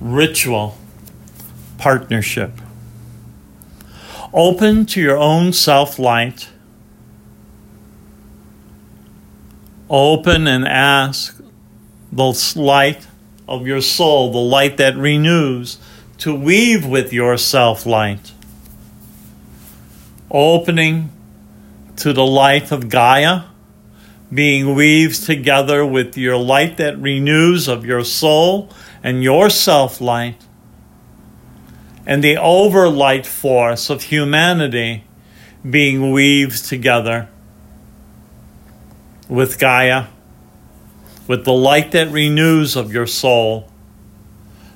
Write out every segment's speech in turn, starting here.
ritual partnership. Open to your own self light. Open and ask the light of your soul, the light that renews, to weave with your self light. Opening to the light of Gaia, being weaved together with your light that renews of your soul and your self light, and the overlight force of humanity being weaved together with Gaia, with the light that renews of your soul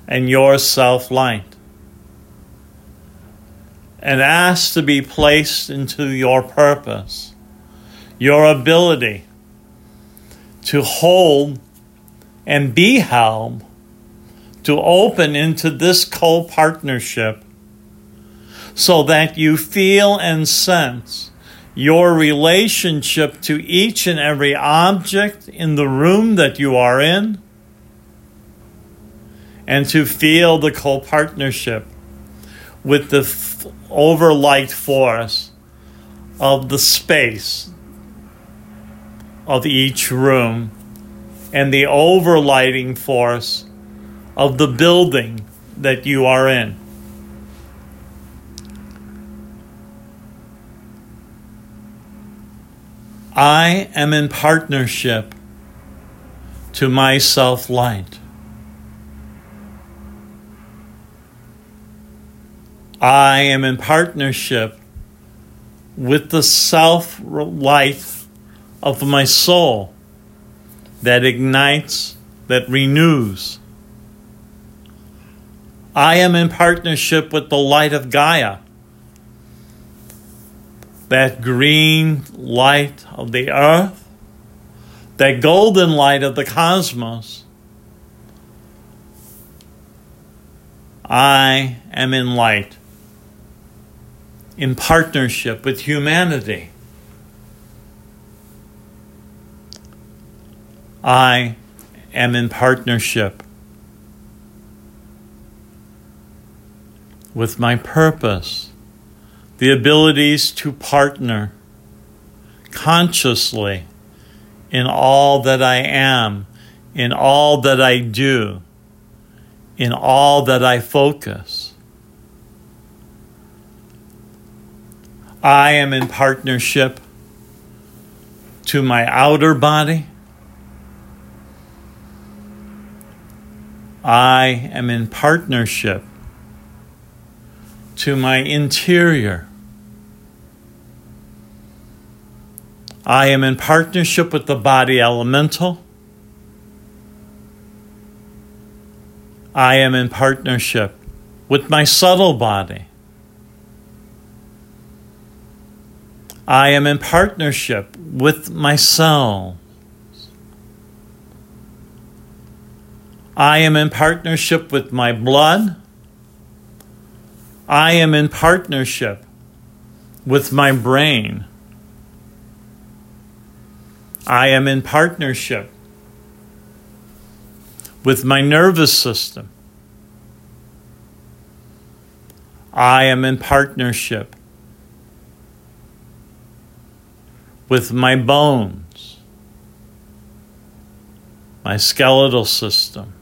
and your self light. And ask to be placed into your purpose, your ability to hold and be held, to open into this co partnership so that you feel and sense your relationship to each and every object in the room that you are in, and to feel the co partnership with the f- overlight force of the space of each room and the overlighting force of the building that you are in. I am in partnership to my self light. I am in partnership with the self light of my soul that ignites, that renews. I am in partnership with the light of Gaia that green light of the earth, that golden light of the cosmos. I am in light, in partnership with humanity. I am in partnership with my purpose the abilities to partner consciously in all that I am, in all that I do, in all that I focus. I am in partnership to my outer body. I am in partnership to my interior. I am in partnership with the body elemental. I am in partnership with my subtle body. I am in partnership with my cells. I am in partnership with my blood. I am in partnership with my brain. I am in partnership with my nervous system. I am in partnership with my bones, my skeletal system.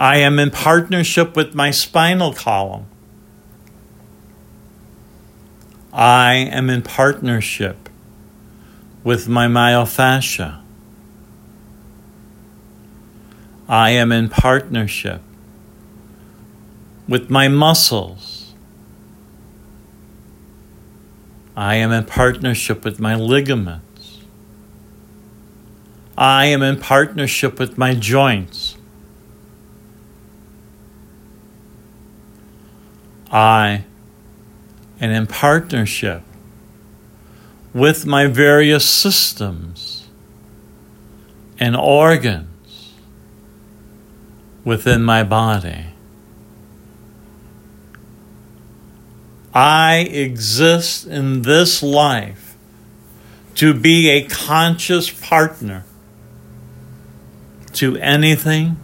I am in partnership with my spinal column. I am in partnership with my myofascia. I am in partnership with my muscles. I am in partnership with my ligaments. I am in partnership with my joints. I, and in partnership with my various systems and organs within my body. I exist in this life to be a conscious partner to anything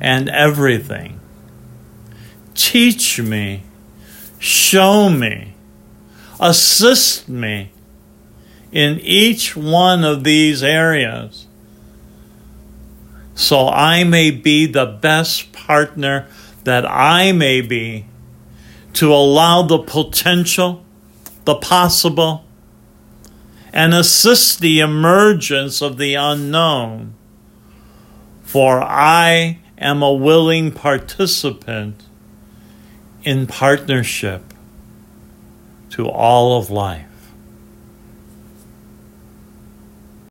and everything. Teach me, show me, assist me in each one of these areas so I may be the best partner that I may be to allow the potential, the possible, and assist the emergence of the unknown. For I am a willing participant in partnership to all of life.